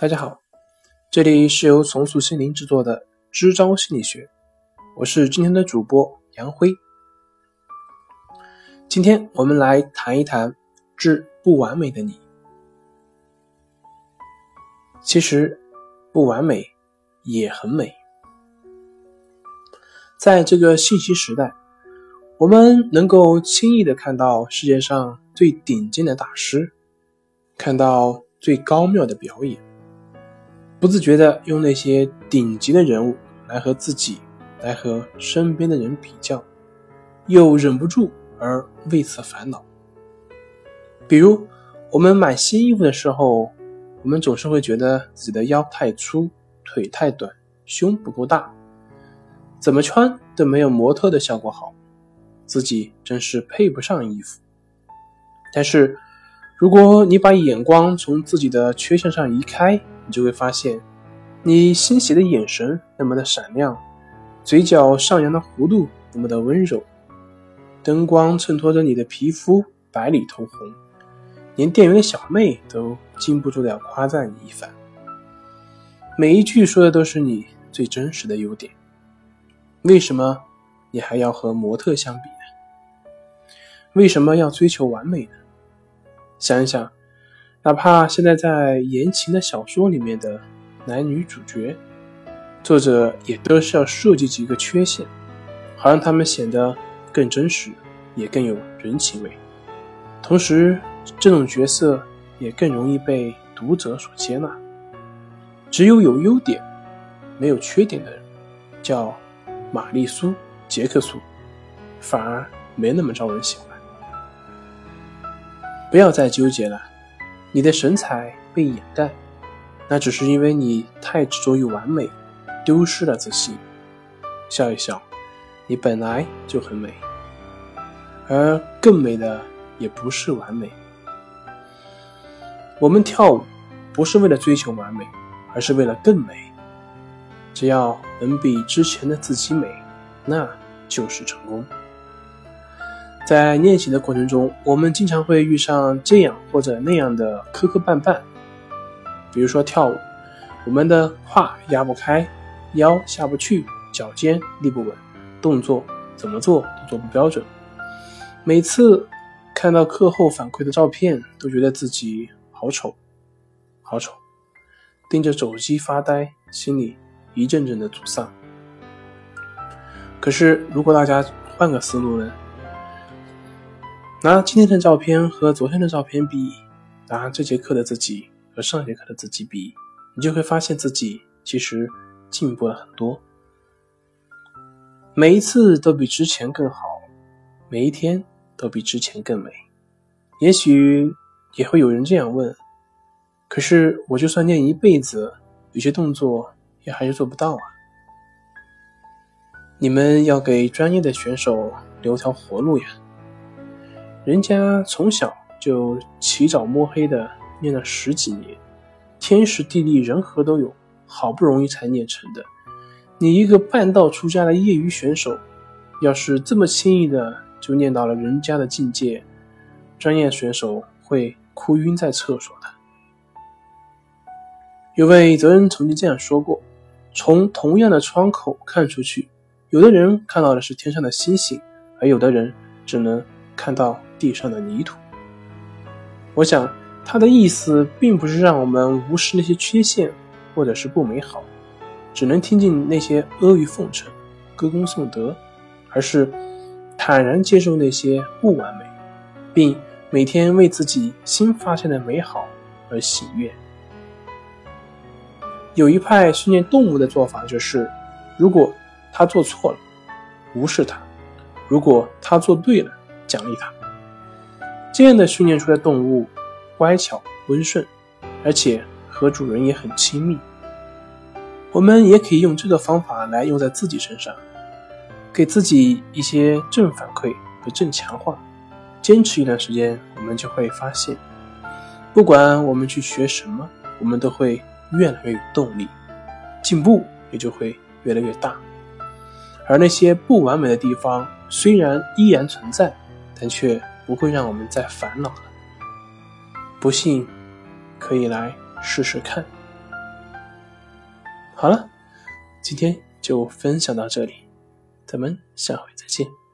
大家好，这里是由重塑心灵制作的支招心理学，我是今天的主播杨辉。今天我们来谈一谈致不完美的你。其实不完美也很美。在这个信息时代，我们能够轻易的看到世界上最顶尖的大师，看到最高妙的表演。不自觉的用那些顶级的人物来和自己、来和身边的人比较，又忍不住而为此烦恼。比如，我们买新衣服的时候，我们总是会觉得自己的腰太粗、腿太短、胸不够大，怎么穿都没有模特的效果好，自己真是配不上衣服。但是，如果你把眼光从自己的缺陷上移开，你就会发现，你欣喜的眼神那么的闪亮，嘴角上扬的弧度那么的温柔，灯光衬托着你的皮肤白里透红，连店员的小妹都禁不住的要夸赞你一番。每一句说的都是你最真实的优点，为什么你还要和模特相比呢？为什么要追求完美呢？想一想。哪怕现在在言情的小说里面的男女主角，作者也都是要设计几个缺陷，好让他们显得更真实，也更有人情味。同时，这种角色也更容易被读者所接纳。只有有优点，没有缺点的人，叫玛丽苏、杰克苏，反而没那么招人喜欢。不要再纠结了。你的神采被掩盖，那只是因为你太执着于完美，丢失了自信。笑一笑，你本来就很美，而更美的也不是完美。我们跳舞不是为了追求完美，而是为了更美。只要能比之前的自己美，那就是成功。在练习的过程中，我们经常会遇上这样或者那样的磕磕绊绊。比如说跳舞，我们的胯压不开，腰下不去，脚尖立不稳，动作怎么做都做不标准。每次看到课后反馈的照片，都觉得自己好丑，好丑，盯着手机发呆，心里一阵阵的沮丧。可是，如果大家换个思路呢？拿今天的照片和昨天的照片比，拿这节课的自己和上节课的自己比，你就会发现自己其实进步了很多。每一次都比之前更好，每一天都比之前更美。也许也会有人这样问：可是我就算练一辈子，有些动作也还是做不到啊。你们要给专业的选手留条活路呀。人家从小就起早摸黑的练了十几年，天时地利人和都有，好不容易才练成的。你一个半道出家的业余选手，要是这么轻易的就练到了人家的境界，专业选手会哭晕在厕所的。有位哲人曾经这样说过：从同样的窗口看出去，有的人看到的是天上的星星，而有的人只能看到。地上的泥土，我想他的意思并不是让我们无视那些缺陷或者是不美好，只能听进那些阿谀奉承、歌功颂德，而是坦然接受那些不完美，并每天为自己新发现的美好而喜悦。有一派训练动物的做法就是，如果他做错了，无视他；如果他做对了，奖励他。这样的训练出来动物，乖巧温顺，而且和主人也很亲密。我们也可以用这个方法来用在自己身上，给自己一些正反馈和正强化。坚持一段时间，我们就会发现，不管我们去学什么，我们都会越来越有动力，进步也就会越来越大。而那些不完美的地方，虽然依然存在，但却。不会让我们再烦恼了。不信可以来试试看。好了今天就分享到这里咱们下回再见。